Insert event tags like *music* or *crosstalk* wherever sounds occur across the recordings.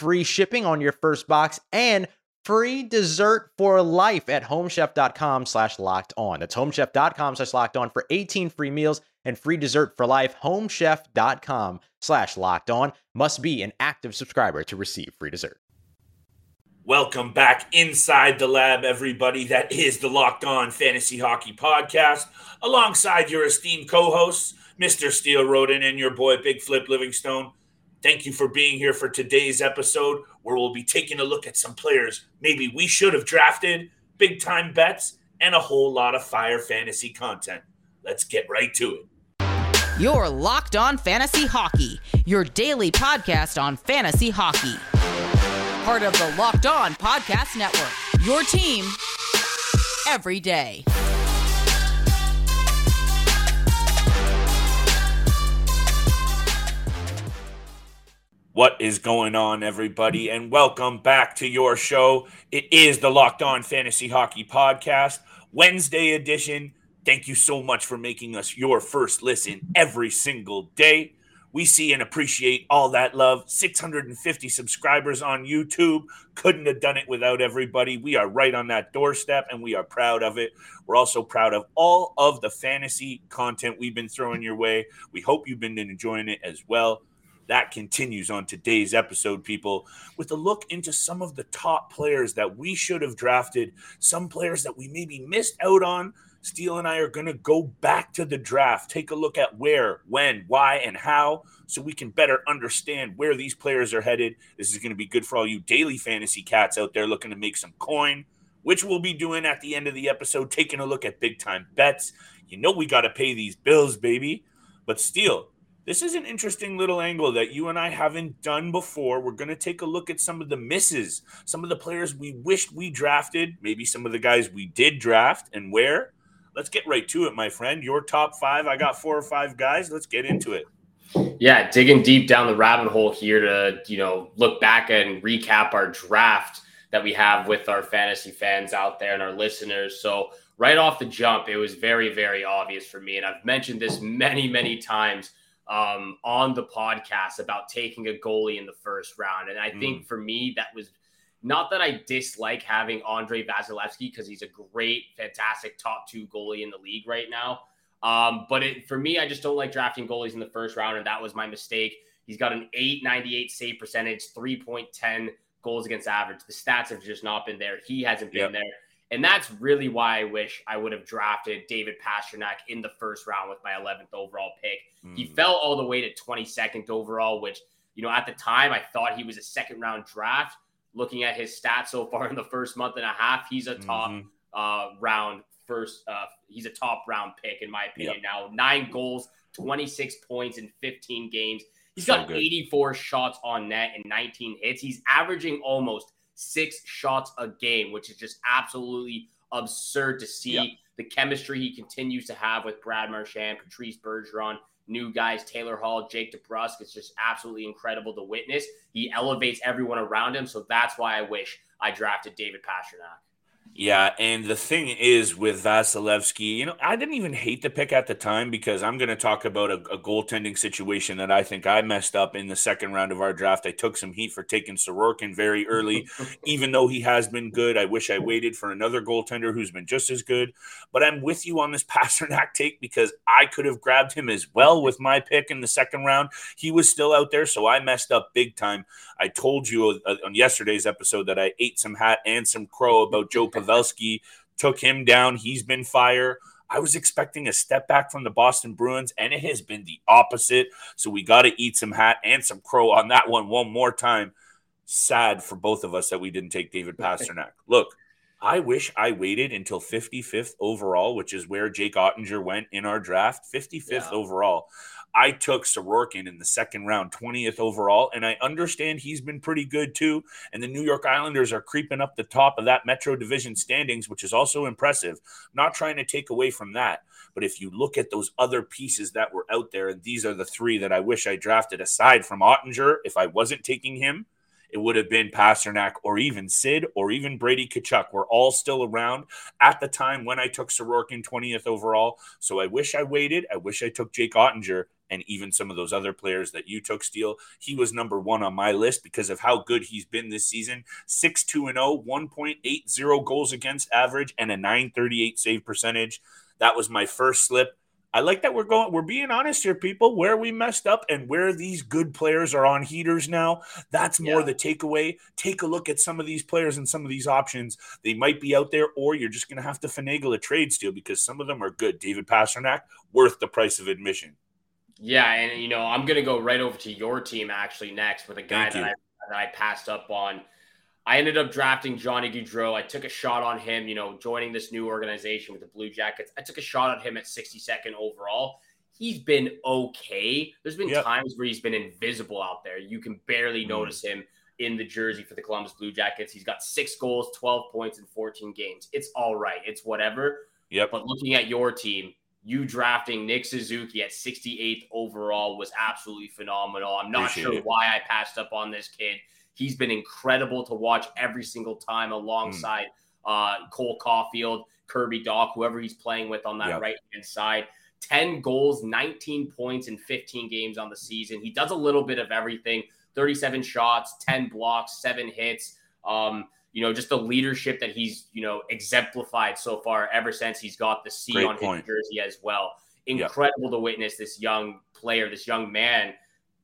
free shipping on your first box, and free dessert for life at homechef.com slash locked on. That's homechef.com slash locked on for 18 free meals and free dessert for life. Homechef.com slash locked on must be an active subscriber to receive free dessert. Welcome back inside the lab, everybody. That is the Locked On Fantasy Hockey Podcast, alongside your esteemed co hosts, Mr. Steele Roden and your boy Big Flip Livingstone. Thank you for being here for today's episode where we'll be taking a look at some players maybe we should have drafted, big time bets, and a whole lot of fire fantasy content. Let's get right to it. Your Locked On Fantasy Hockey, your daily podcast on fantasy hockey. Part of the Locked On Podcast Network, your team every day. What is going on, everybody? And welcome back to your show. It is the Locked On Fantasy Hockey Podcast, Wednesday edition. Thank you so much for making us your first listen every single day. We see and appreciate all that love. 650 subscribers on YouTube. Couldn't have done it without everybody. We are right on that doorstep and we are proud of it. We're also proud of all of the fantasy content we've been throwing your way. We hope you've been enjoying it as well. That continues on today's episode, people, with a look into some of the top players that we should have drafted, some players that we maybe missed out on. Steele and I are going to go back to the draft, take a look at where, when, why, and how, so we can better understand where these players are headed. This is going to be good for all you daily fantasy cats out there looking to make some coin, which we'll be doing at the end of the episode, taking a look at big time bets. You know, we got to pay these bills, baby. But Steele, this is an interesting little angle that you and I haven't done before. We're going to take a look at some of the misses, some of the players we wished we drafted, maybe some of the guys we did draft and where. Let's get right to it, my friend. Your top five. I got four or five guys. Let's get into it. Yeah, digging deep down the rabbit hole here to, you know, look back and recap our draft that we have with our fantasy fans out there and our listeners. So, right off the jump, it was very, very obvious for me. And I've mentioned this many, many times um, on the podcast about taking a goalie in the first round. And I mm. think for me, that was not that I dislike having Andrei Vasilevskiy because he's a great, fantastic top two goalie in the league right now. Um, but it, for me, I just don't like drafting goalies in the first round, and that was my mistake. He's got an 898 save percentage, 3.10 goals against average. The stats have just not been there. He hasn't been yep. there. And that's really why I wish I would have drafted David Pastrnak in the first round with my 11th overall pick. Mm. He fell all the way to 22nd overall, which, you know, at the time I thought he was a second round draft. Looking at his stats so far in the first month and a half, he's a top mm-hmm. uh, round first. Uh, he's a top round pick, in my opinion. Yep. Now, nine goals, 26 points in 15 games. He's so got good. 84 shots on net and 19 hits. He's averaging almost six shots a game, which is just absolutely absurd to see yep. the chemistry he continues to have with Brad Marchand, Patrice Bergeron, new guys, Taylor Hall, Jake DeBrusk. It's just absolutely incredible to witness. He elevates everyone around him. So that's why I wish I drafted David Pastrnak. Yeah, and the thing is with Vasilevskiy, you know, I didn't even hate the pick at the time because I'm going to talk about a, a, goaltending situation that I think I messed up in the second round of our draft. I took some heat for taking Sorokin very early, *laughs* even though he has been good. I wish I waited for another goaltender who's been just as good. But I'm with you on this *laughs* Pastrnak take because I could have grabbed him as well with my pick in the second round. He was still out there, so I messed up big time. I told you uh, on yesterday's episode that I ate some hat and some crow about Joe *laughs* Pavelski, took him down. He's been fire. I was expecting a step back from the Boston Bruins, and it has been the opposite. So we got to eat some hat and some crow on that one one more time. Sad for both of us that we didn't take David Pastrnak. Look, I wish I waited until 55th overall, which is where Jake Oettinger went in our draft, 55th yeah. overall. I took Sorokin in the second round, 20th overall, and I understand he's been pretty good too. And the New York Islanders are creeping up the top of that Metro Division standings, which is also impressive. Not trying to take away from that. But if you look at those other pieces that were out there, and these are the three that I wish I drafted aside from Oettinger, if I wasn't taking him, it would have been Pastrnak or even Sid or even Brady Tkachuk. We're all still around at the time when I took Sorokin 20th overall. So I wish I waited. I wish I took Jake Oettinger and even some of those other players that you took, Steele. He was number one on my list because of how good he's been this season 6 2 0, 1.80 goals against average, and a 938 save percentage. That was my first slip. I like that we're going, we're being honest here, people, where we messed up and where these good players are on heaters now. That's more yeah. the takeaway. Take a look at some of these players and some of these options. They might be out there, or you're just going to have to finagle a trade Steele because some of them are good. David Pastrnak, worth the price of admission. Yeah, and you know, I'm gonna go right over to your team actually next with a guy that I, that I passed up on. I ended up drafting Johnny Gaudreau. I took a shot on him, you know, joining this new organization with the Blue Jackets. I took a shot at him at 62nd overall. He's been okay. There's been yep. times where he's been invisible out there. You can barely mm. notice him in the jersey for the Columbus Blue Jackets. He's got six goals, 12 points in 14 games. It's all right. It's whatever. Yep. But looking at your team, you drafting Nick Suzuki at 68th overall was absolutely phenomenal. I'm not Appreciate sure it. why I passed up on this kid. He's been incredible to watch every single time alongside mm. uh, Cole Caufield, Kirby Dach, whoever he's playing with on that yep. right hand side. 10 goals, 19 points in 15 games on the season. He does a little bit of everything 37 shots, 10 blocks, seven hits. Um, you know, just the leadership that he's, you know, exemplified so far ever since he's got the C Great on point. his jersey as well. Incredible yep. to witness this young player, this young man,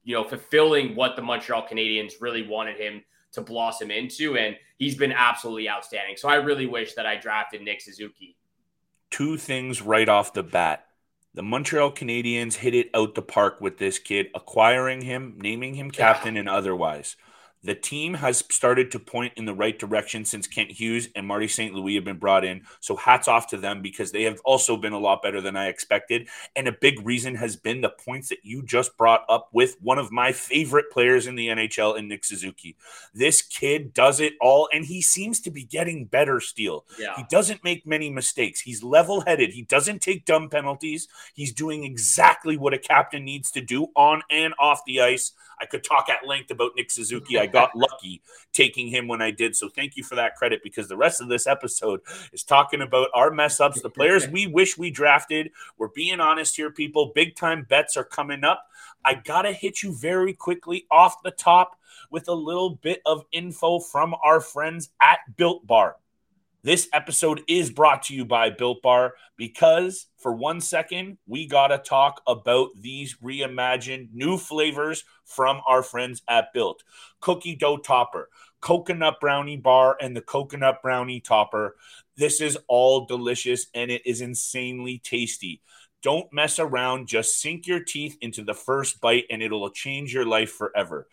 you know, fulfilling what the Montreal Canadiens really wanted him to blossom into. And he's been absolutely outstanding. So I really wish that I drafted Nick Suzuki. Two things right off the bat. The Montreal Canadiens hit it out the park with this kid, acquiring him, naming him captain, yeah. and otherwise. The team has started to point in the right direction since Kent Hughes and Marty St. Louis have been brought in. So hats off to them because they have also been a lot better than I expected. And a big reason has been the points that you just brought up with one of my favorite players in the NHL in Nick Suzuki. This kid does it all and he seems to be getting better still. Yeah. He doesn't make many mistakes. He's level headed. He doesn't take dumb penalties. He's doing exactly what a captain needs to do on and off the ice. I could talk at length about Nick Suzuki. I got lucky taking him when I did. So thank you for that credit because the rest of this episode is talking about our mess ups, the players we wish we drafted. We're being honest here, people. Big time bets are coming up. I got to hit you very quickly off the top with a little bit of info from our friends at Built Bar. This episode is brought to you by Built Bar because for one second, we got to talk about these reimagined new flavors from our friends at Built Cookie Dough Topper, Coconut Brownie Bar, and the Coconut Brownie Topper. This is all delicious and it is insanely tasty. Don't mess around. Just sink your teeth into the first bite and it'll change your life forever.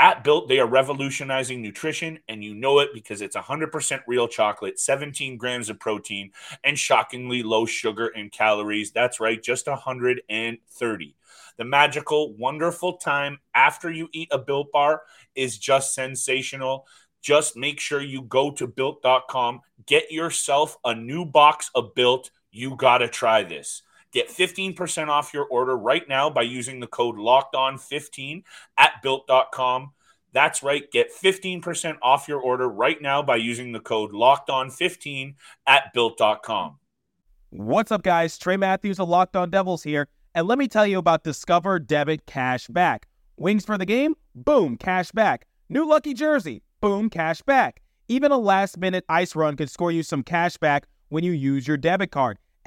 At Built, they are revolutionizing nutrition, and you know it because it's 100% real chocolate, 17 grams of protein, and shockingly low sugar and calories. That's right, just 130. The magical, wonderful time after you eat a Built bar is just sensational. Just make sure you go to built.com, get yourself a new box of Built. You got to try this. Get 15% off your order right now by using the code locked on 15 at built.com. That's right. Get 15% off your order right now by using the code locked on 15 at built.com. What's up, guys? Trey Matthews of Locked On Devils here. And let me tell you about Discover Debit Cash Back. Wings for the game? Boom, cash back. New lucky jersey? Boom, cash back. Even a last minute ice run could score you some cash back when you use your debit card.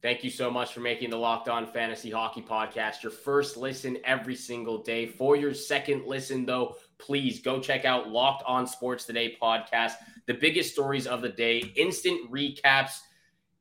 Thank you so much for making the Locked On Fantasy Hockey Podcast your first listen every single day. For your second listen, though, please go check out Locked On Sports Today podcast. The biggest stories of the day, instant recaps,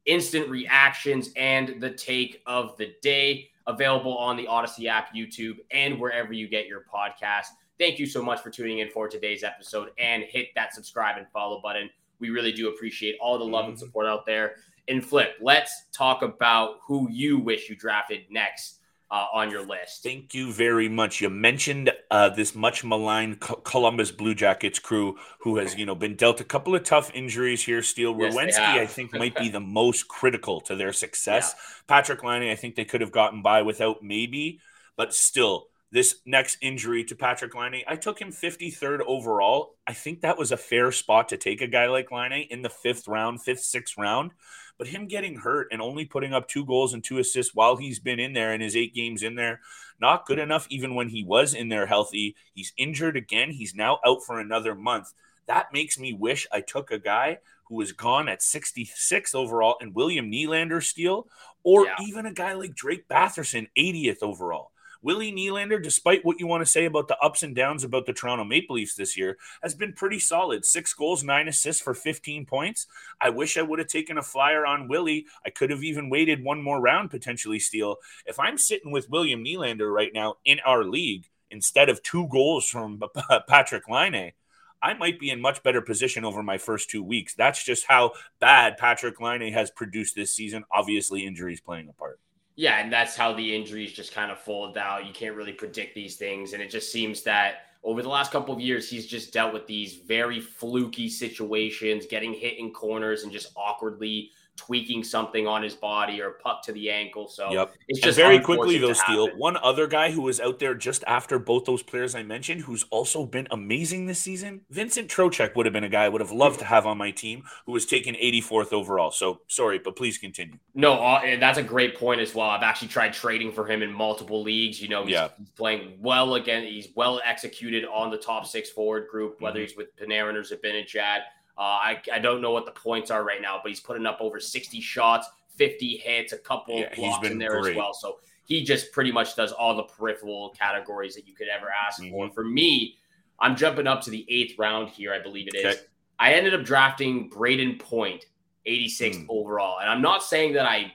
instant reactions, and the take of the day available on the Odyssey app, YouTube, and wherever you get your podcast. Thank you so much for tuning in for today's episode and hit that subscribe and follow button. We really do appreciate all the love and support out there and flip, let's talk about who you wish you drafted next uh, on your list. Thank you very much. You mentioned uh, this much maligned Columbus Blue Jackets crew who has, you know, been dealt a couple of tough injuries here. Steele yes, Werenski, I think, *laughs* might be the most critical to their success. Yeah. Patrik Laine, I think they could have gotten by without maybe, but still, this next injury to Patrik Laine, I took him 53rd overall. I think that was a fair spot to take a guy like Laine in the fifth round, fifth, sixth round. But him getting hurt and only putting up two goals and two assists while he's been in there in his eight games in there, not good enough even when he was in there healthy. He's injured again. He's now out for another month. That makes me wish I took a guy who was gone at 66 overall and William Nylander Steele, or yeah. even a guy like Drake Batherson, 80th overall. Willie Nylander, despite what you want to say about the ups and downs about the Toronto Maple Leafs this year, has been pretty solid. Six goals, nine assists for 15 points. I wish I would have taken a flyer on Willie. I could have even waited one more round, potentially Steele. If I'm sitting with William Nylander right now in our league instead of two goals from Patrik Laine, I might be in much better position over my first two weeks. That's just how bad Patrik Laine has produced this season. Obviously, injuries playing a part. Yeah, and that's how the injuries just kind of fold out. You can't really predict these things. And it just seems that over the last couple of years, he's just dealt with these very fluky situations, getting hit in corners and just awkwardly tweaking something on his body or puck to the ankle. So yep. it's just and very quickly though, Steele. One other guy who was out there just after both those players I mentioned, who's also been amazing this season, Vincent Trocheck would have been a guy I would have loved to have on my team who was taken 84th overall. So sorry, but please continue. No, uh, that's a great point as well. I've actually tried trading for him in multiple leagues. You know, he's, yeah. he's playing well again. He's well executed on the top six forward group, whether mm-hmm. he's with Panarin or Zibanejad. Uh, I, I don't know what the points are right now, but he's putting up over 60 shots, 50 hits, a couple yeah, blocks in there great. as well. So he just pretty much does all the peripheral categories that you could ever ask mm-hmm. for. For me, I'm jumping up to the eighth round here, I believe it is. Okay. I ended up drafting Brayden Point, 86th mm. overall. And I'm not saying that I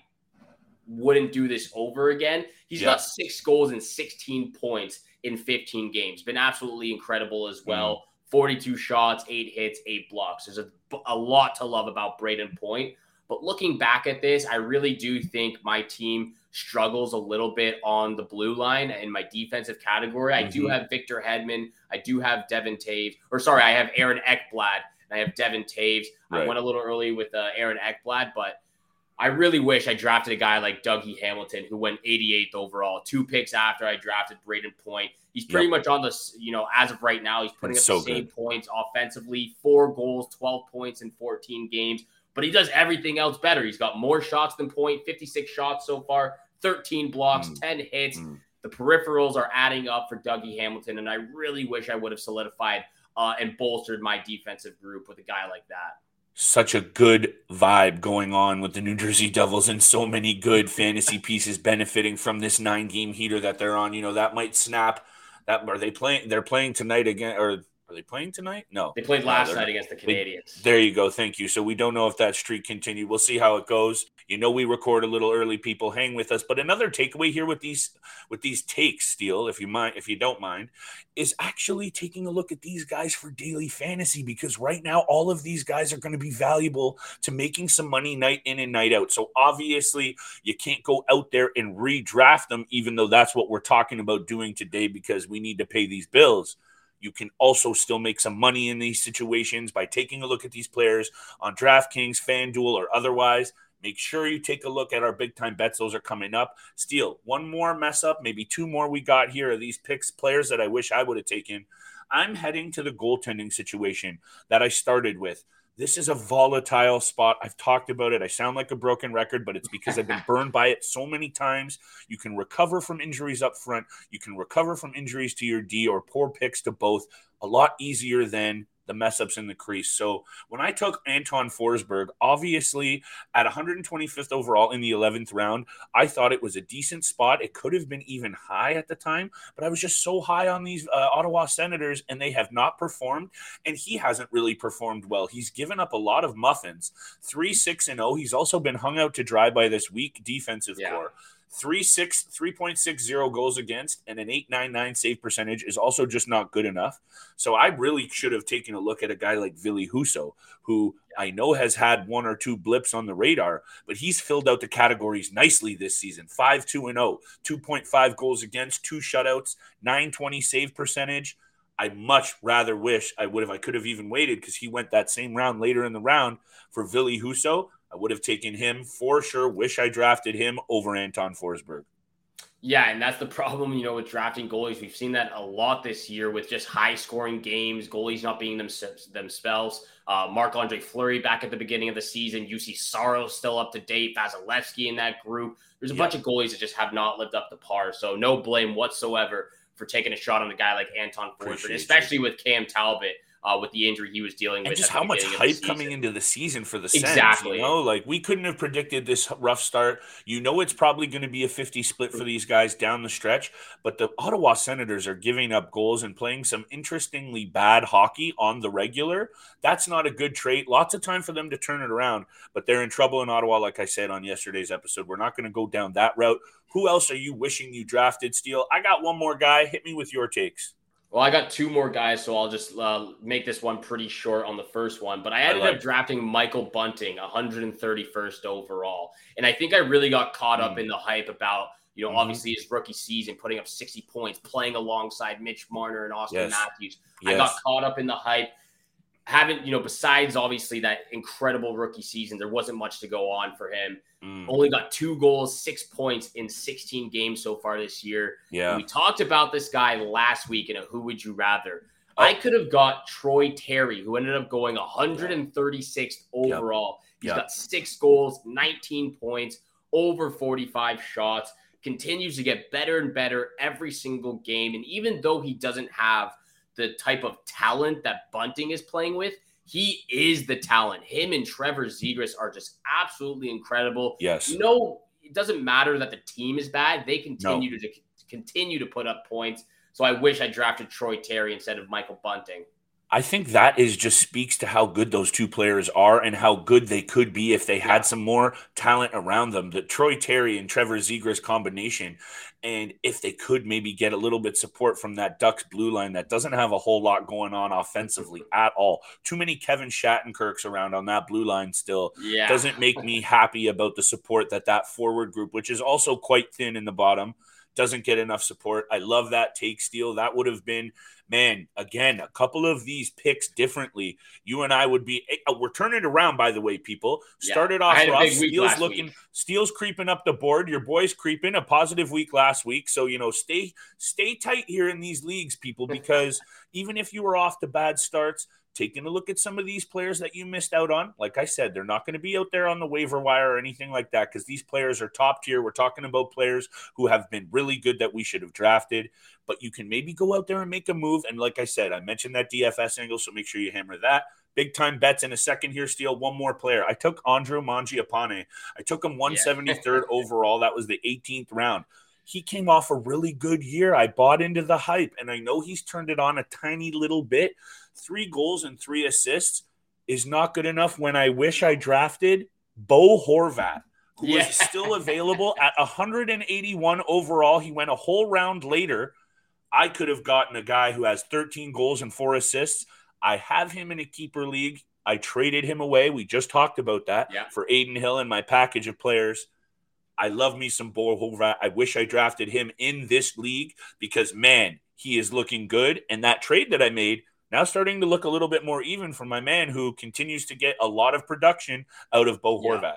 wouldn't do this over again. He's yeah. got six goals and 16 points in 15 games. Been absolutely incredible as well. Mm. 42 shots, eight hits, eight blocks. There's a, a lot to love about Brayden Point. But looking back at this, I really do think my team struggles a little bit on the blue line in my defensive category. Mm-hmm. I do mm-hmm. have Victor Hedman. I do have Devon Toews. Or sorry, I have Aaron Ekblad. And I have Devon Toews. Right. I went a little early with uh, Aaron Ekblad, but I really wish I drafted a guy like Dougie Hamilton, who went 88th overall, two picks after I drafted Brayden Point. He's pretty yep. much on the, you know, as of right now, he's putting up so the same good. points offensively, four goals, 12 points in 14 games. But he does everything else better. He's got more shots than point, 56 shots so far, 13 blocks, mm. 10 hits. Mm. The peripherals are adding up for Dougie Hamilton, and I really wish I would have solidified uh, and bolstered my defensive group with a guy like that such a good vibe going on with the New Jersey Devils and so many good fantasy pieces benefiting from this nine game heater that they're on. You know, that might snap that are they playing? They're playing tonight again, or are they playing tonight? No, they played last no, night against the Canadiens. They, there you go. Thank you. So we don't know if that streak continued. We'll see how it goes. You know, we record a little early. People hang with us. But another takeaway here with these with these takes, Steele, if you mind, if you don't mind, is actually taking a look at these guys for daily fantasy because right now all of these guys are going to be valuable to making some money night in and night out. So obviously, you can't go out there and redraft them, even though that's what we're talking about doing today because we need to pay these bills. You can also still make some money in these situations by taking a look at these players on DraftKings, FanDuel, or otherwise. Make sure you take a look at our big time bets. Those are coming up. Steele, one more mess up, maybe two more we got here are these picks, players that I wish I would have taken. I'm heading to the goaltending situation that I started with. This is a volatile spot. I've talked about it. I sound like a broken record, but it's because I've been *laughs* burned by it so many times. You can recover from injuries up front. You can recover from injuries to your D or poor picks to both a lot easier than the mess ups in the crease. So when I took Anton Forsberg, obviously at 125th overall in the 11th round, I thought it was a decent spot. It could have been even high at the time, but I was just so high on these uh, Ottawa Senators and they have not performed. And he hasn't really performed well. He's given up a lot of muffins 3 6 and 0. He's also been hung out to dry by this weak defensive yeah. core. Three six three point six zero goals against and an 899 save percentage is also just not good enough. So I really should have taken a look at a guy like Ville Husso, who I know has had one or two blips on the radar, but he's filled out the categories nicely this season. 5 2 and 0, 2.5 goals against, two shutouts, 920 save percentage. I much rather wish I would have I could have even waited because he went that same round later in the round for Ville Husso. I would have taken him for sure. Wish I drafted him over Anton Forsberg. Yeah, and that's the problem, you know, with drafting goalies. We've seen that a lot this year with just high scoring games, goalies not being them, themselves. Uh, Marc Andre Fleury back at the beginning of the season. Juuse Saros still up to date. Vasilevskiy in that group. There's a yeah. bunch of goalies that just have not lived up to par. So no blame whatsoever for taking a shot on a guy like Anton Forsberg, especially you. with Cam Talbot uh, with the injury he was dealing and with. Just how much hype coming into the season for the Sens, exactly. You know, like we couldn't have predicted this rough start. You know, it's probably going to be a 50 split for these guys down the stretch, but the Ottawa Senators are giving up goals and playing some interestingly bad hockey on the regular. That's not a good trait. Lots of time for them to turn it around, but they're in trouble in Ottawa, like I said on yesterday's episode. We're not going to go down that route. Who else are you wishing you drafted, Steele? I got one more guy. Hit me with your takes. Well, I got two more guys, so I'll just uh, make this one pretty short on the first one. But I ended I like up drafting Michael Bunting, 131st overall, and I think I really got caught up mm. in the hype about you know mm-hmm. obviously his rookie season, putting up 60 points, playing alongside Mitch Marner and Austin yes. Matthews. Yes. I got caught up in the hype haven't, you know, besides obviously that incredible rookie season, there wasn't much to go on for him. Mm. Only got two goals, six points in 16 games so far this year. Yeah. we talked about this guy last week in a Who Would You Rather. Oh. I could have got Troy Terry, who ended up going 136th overall. Yep. He's yep. got six goals, 19 points, over 45 shots, continues to get better and better every single game. And even though he doesn't have the type of talent that Bunting is playing with, he is the talent. Him and Trevor Zegras are just absolutely incredible. Yes. No, it doesn't matter that the team is bad. They continue no. to, to continue to put up points. So I wish I drafted Troy Terry instead of Michael Bunting. I think that is just speaks to how good those two players are and how good they could be if they had some more talent around them. The Troy Terry and Trevor Zegras combination, and if they could maybe get a little bit support from that Ducks blue line that doesn't have a whole lot going on offensively at all. Too many Kevin Shattenkirks around on that blue line still yeah. doesn't make me *laughs* happy about the support that that forward group, which is also quite thin in the bottom, doesn't get enough support. I love that take Steele. That would have been man, again, a couple of these picks differently, you and I would be. Uh, we're turning around, by the way, people. Yeah, Started off rough. Steele's looking, week. Steele's creeping up the board. Your boy's creeping. A positive week last week, so you know, stay stay tight here in these leagues, people, *laughs* because even if you were off to bad starts, taking a look at some of these players that you missed out on. Like I said, they're not going to be out there on the waiver wire or anything like that because these players are top tier. We're talking about players who have been really good that we should have drafted, but you can maybe go out there and make a move. And like I said, I mentioned that DFS angle, so make sure you hammer that. Big time bets in a second here, Steele. One more player. I took Andrew Mangiapane. I took him 173rd yeah. *laughs* overall. That was the 18th round he came off a really good year. I bought into the hype, and I know he's turned it on a tiny little bit, three goals and three assists is not good enough when I wish I drafted Bo Horvat, who yeah. was still available at 181 overall. He went a whole round later. I could have gotten a guy who has 13 goals and four assists. I have him in a keeper league. I traded him away. We just talked about that yeah. for Adin Hill and my package of players. I love me some Bo Horvat. I wish I drafted him in this league because, man, he is looking good. And that trade that I made now starting to look a little bit more even for my man who continues to get a lot of production out of Bo yeah. Horvat.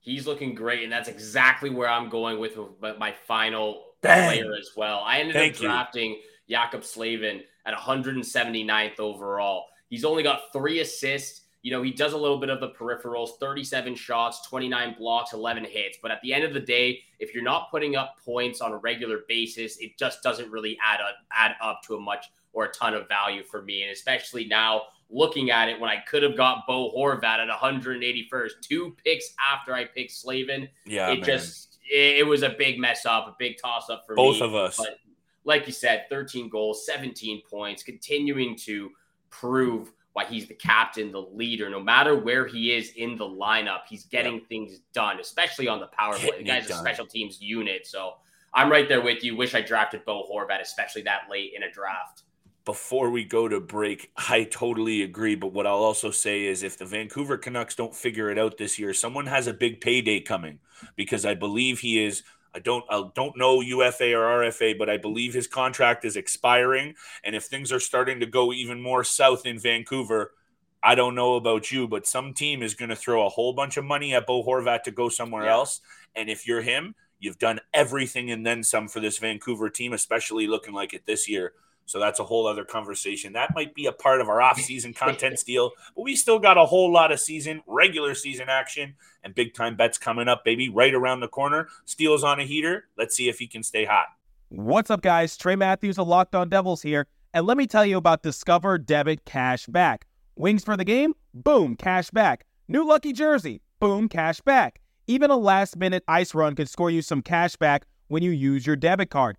He's looking great, and that's exactly where I'm going with my final Bang. player as well. I ended Thank up drafting you. Jaccob Slavin at 179th overall. He's only got three assists. You know, he does a little bit of the peripherals 37 shots, 29 blocks, 11 hits. But at the end of the day, if you're not putting up points on a regular basis, it just doesn't really add up, add up to a much or a ton of value for me. And especially now looking at it when I could have got Bo Horvat at 181st, two picks after I picked Slavin. Yeah, it man. just it, it was a big mess up, a big toss up for both me. of us. But like you said, 13 goals, 17 points, continuing to prove why he's the captain, the leader. No matter where he is in the lineup, he's getting things done, especially on the power play. The Getting guy's a special teams unit. So I'm right there with you. Wish I drafted Bo Horvat, especially that late in a draft. before we go to break, I totally agree. But what I'll also say is if the Vancouver Canucks don't figure it out this year, someone has a big payday coming because I believe he is. I don't I don't know UFA or RFA, but I believe his contract is expiring. And if things are starting to go even more south in Vancouver, I don't know about you, but some team is going to throw a whole bunch of money at Bo Horvat to go somewhere Yeah. else. And if you're him, you've done everything and then some for this Vancouver team, especially looking like it this year. So that's a whole other conversation. That might be a part of our *laughs* off-season content Steele, but we still got a whole lot of season, regular season action, and big time bets coming up, baby, right around the corner. Steele's on a heater. Let's see if he can stay hot. What's up, guys? Trey Matthews of Locked On Devils here, and let me tell you about Discover Debit Cash Back. Wings for the game? Boom, cash back. New lucky jersey? Boom, cash back. Even a last minute ice run could score you some cash back when you use your debit card.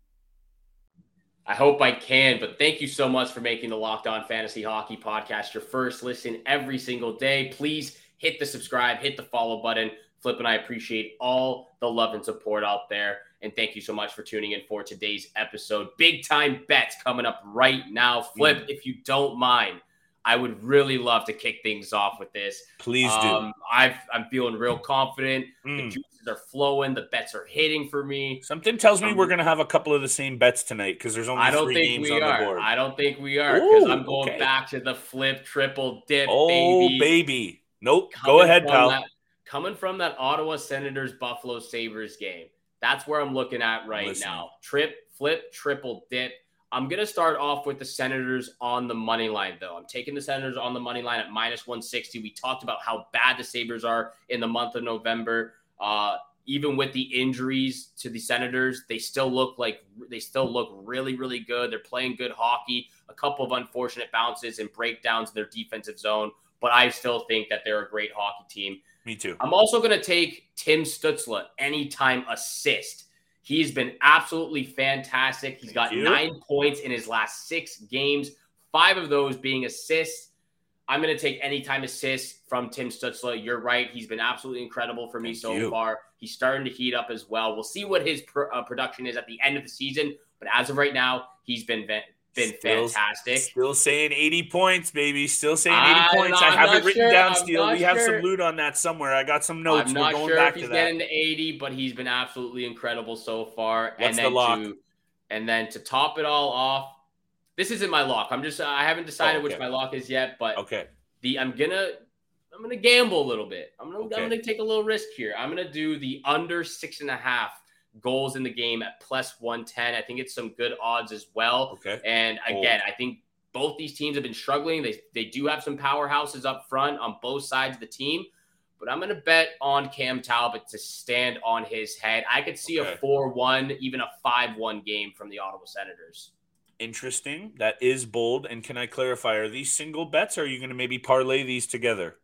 I hope I can, but thank you so much for making the Locked On Fantasy Hockey Podcast your first listen every single day. Please hit the subscribe, hit the follow button. Flip and I appreciate all the love and support out there. And thank you so much for tuning in for today's episode. Big time bets coming up right now. Flip, mm. if you don't mind, I would really love to kick things off with this. Please do. Um, I've, I'm feeling real confident. The Mm. juices are flowing. The bets are hitting for me. Something tells me um, we're going to have a couple of the same bets tonight because there's only I don't three think games we on are. the board. I don't think we are because I'm going okay. back to the flip, triple dip, oh, baby. baby. Nope. Coming Go ahead, pal. that- coming from that Ottawa Senators Buffalo Sabres game, that's where I'm looking at right Listen. now. Trip, flip, triple dip. I'm gonna start off with the Senators on the money line, though. I'm taking the Senators on the money line at minus 160. We talked about how bad the Sabres are in the month of November. Uh, even with the injuries to the Senators, they still look like they still look really, really good. They're playing good hockey. A couple of unfortunate bounces and breakdowns in their defensive zone, but I still think that they're a great hockey team. Me too. I'm also going to take Tim Stützle anytime assist. He's been absolutely fantastic. He's got nine points in his last six games, five of those being assists. I'm going to take anytime assists from Tim Stützle. You're right. He's been absolutely incredible for me Thank so you. far. He's starting to heat up as well. We'll see what his pr- uh, production is at the end of the season. But as of right now, he's been been Still- fantastic. Still saying 80 points, baby. Still saying 80 I'm points. not- I have it written sure. down, Steele. We have some loot on that somewhere. I got some notes. I'm We're not going sure back if he's to that. getting to 80, but he's been absolutely incredible so far. What's and the then lock? to and then to top it all off, this isn't my lock. I'm just uh, I haven't decided Oh, which my lock is yet, but Okay. the I'm gonna I'm gonna gamble a little bit. I'm gonna Okay. I'm gonna take a little risk here. I'm gonna do the under six and a half goals in the game at plus 110. I think it's some good odds as well. Okay. And again, I think both these teams have been struggling. They they do have some powerhouses up front on both sides of the team. But I'm going to bet on Cam Talbot to stand on his head. I could see Okay. a 4 1, even a 5 1 game from the Ottawa Senators. Interesting. That is bold. And can I clarify? Are these single bets or are you going to maybe parlay these together?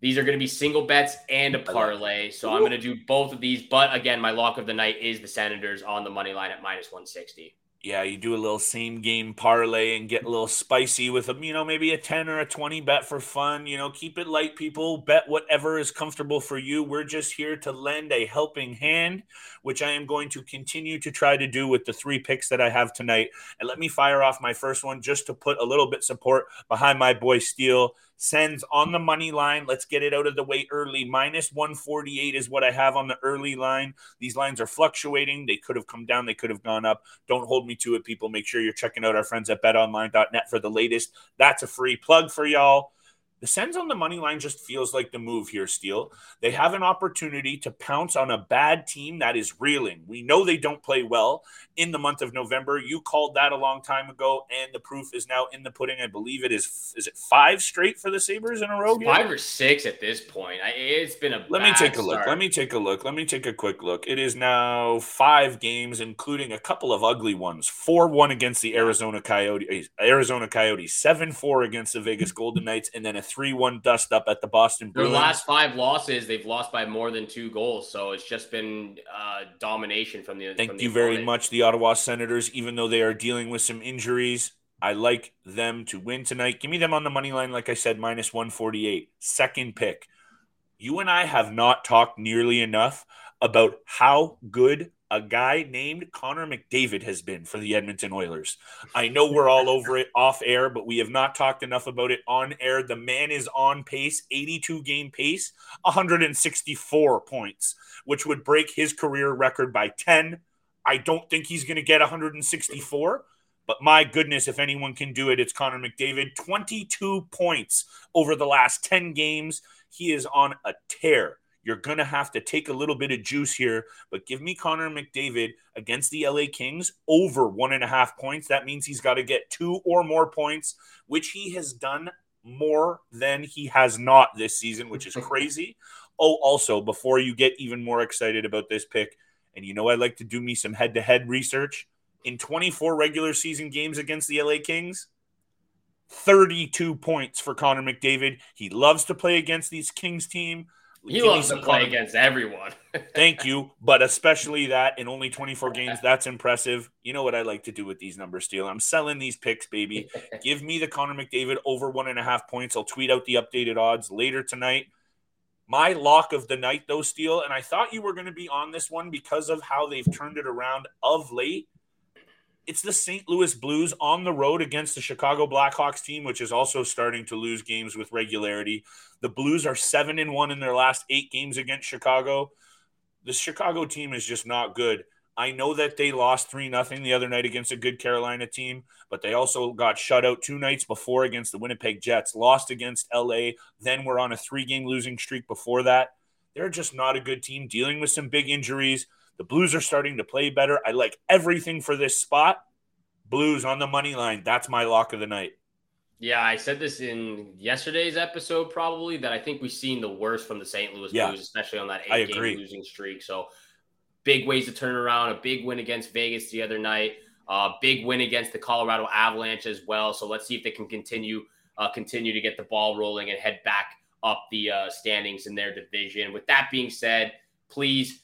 These are going to be single bets and a parlay. So I'm going to do both of these. But again, my lock of the night is the Senators on the money line at minus 160. Yeah, you do a little same game parlay and get a little spicy with them, you know, maybe a 10 or a 20 bet for fun. You know, keep it light, people. Bet whatever is comfortable for you. We're just here to lend a helping hand, which I am going to continue to try to do with the three picks that I have tonight. And let me fire off my first one just to put a little bit support behind my boy Steele. Sens on the money line. Let's get it out of the way early. Minus 148 is what I have on the early line. These lines are fluctuating. They could have come down, they could have gone up. Don't hold me to it, people. Make sure you're checking out our friends at betonline.net for the latest. That's a free plug for y'all. The Sens on the money line just feels like the move here, Steele. They have an opportunity to pounce on a bad team that is reeling. We know they don't play well in the month of November. You called that a long time ago, and the proof is now in the pudding. I believe it is. Is it five straight for the Sabres in a row? Five or six at this point. It's been a. Let me take a look. Let me take a look. Let me take a quick look. It is now five games, including a couple of ugly ones. Four one against the Arizona Coyotes. Arizona Coyotes. Seven four against the Vegas Golden Knights, and then a 3 1 dust up at the Boston Their last five losses, they've lost by more than two goals. So it's just been uh, domination from the. Thank from the you very much, the Ottawa Senators. Even though they are dealing with some injuries, I like them to win tonight. Give me them on the money line, like I said, minus 148. Second pick. You and I have not talked nearly enough about how good a guy named Connor McDavid has been for the Edmonton Oilers. I know we're all over it off air, but we have not talked enough about it on air. The man is on pace, 82 game pace, 164 points, which would break his career record by 10. I don't think he's going to get 164, but my goodness, if anyone can do it, it's Connor McDavid. 22 points over the last 10 games. He is on a tear. You're going to have to take a little bit of juice here, but give me Connor McDavid against the LA Kings over one and a half points. That means he's got to get two or more points, which he has done more than he has not this season, which is crazy. Oh, also, before you get even more excited about this pick, and you know I like to do me some head to head research, in 24 regular season games against the LA Kings, 32 points for Connor McDavid. He loves to play against these Kings team. He Give loves to play against everyone. *laughs* Thank you, but especially that in only 24 games, that's impressive. You know what I like to do with these numbers, Steele? I'm selling these picks, baby. *laughs* Give me the Connor McDavid over one and a half points. I'll tweet out the updated odds later tonight. My lock of the night, though, Steele, and I thought you were going to be on this one because of how they've turned it around of late. It's the St. Louis Blues on the road against the Chicago Blackhawks team, which is also starting to lose games with regularity. The Blues are seven and one in their last eight games against Chicago. The Chicago team is just not good. I know that they lost 3 nothing the other night against a good Carolina team, but they also got shut out two nights before against the Winnipeg Jets, lost against LA, then were on a three game losing streak before that. They're just not a good team, dealing with some big injuries. The Blues are starting to play better. I like everything for this spot. Blues on the money line. That's my lock of the night. Yeah, I said this in yesterday's episode, probably that I think we've seen the worst from the St. Louis Yeah. Blues, especially on that eight game losing streak. So big ways to turn around. A big win against Vegas the other night. Uh, big win against the Colorado Avalanche as well. So let's see if they can continue uh, continue to get the ball rolling and head back up the uh, standings in their division. With that being said, please,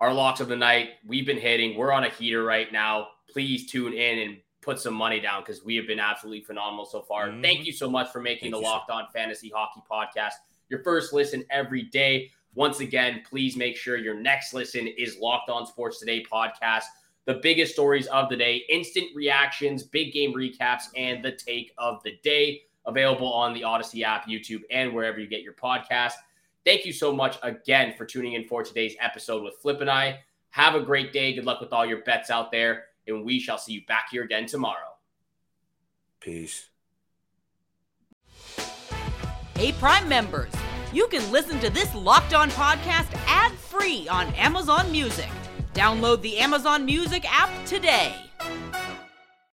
our locks of the night. We've been hitting. We're on a heater right now. Please tune in and put some money down because we have been absolutely phenomenal so far. Mhm. Thank you so much for making Thank the. Locked On Fantasy Hockey Podcast your first listen every day. Once again, please make sure your next listen is Locked On Sports Today podcast. The biggest stories of the day, instant reactions, big game recaps, and the take of the day. Available on the Odyssey app, YouTube, and wherever you get your podcast. Thank you so much again for tuning in for today's episode with Flip and I. Have a great day. Good luck with all your bets out there, and we shall see you back here again tomorrow. Peace. Hey, Prime members, you can listen to this Locked On podcast ad free on Amazon Music. Download the Amazon Music app today.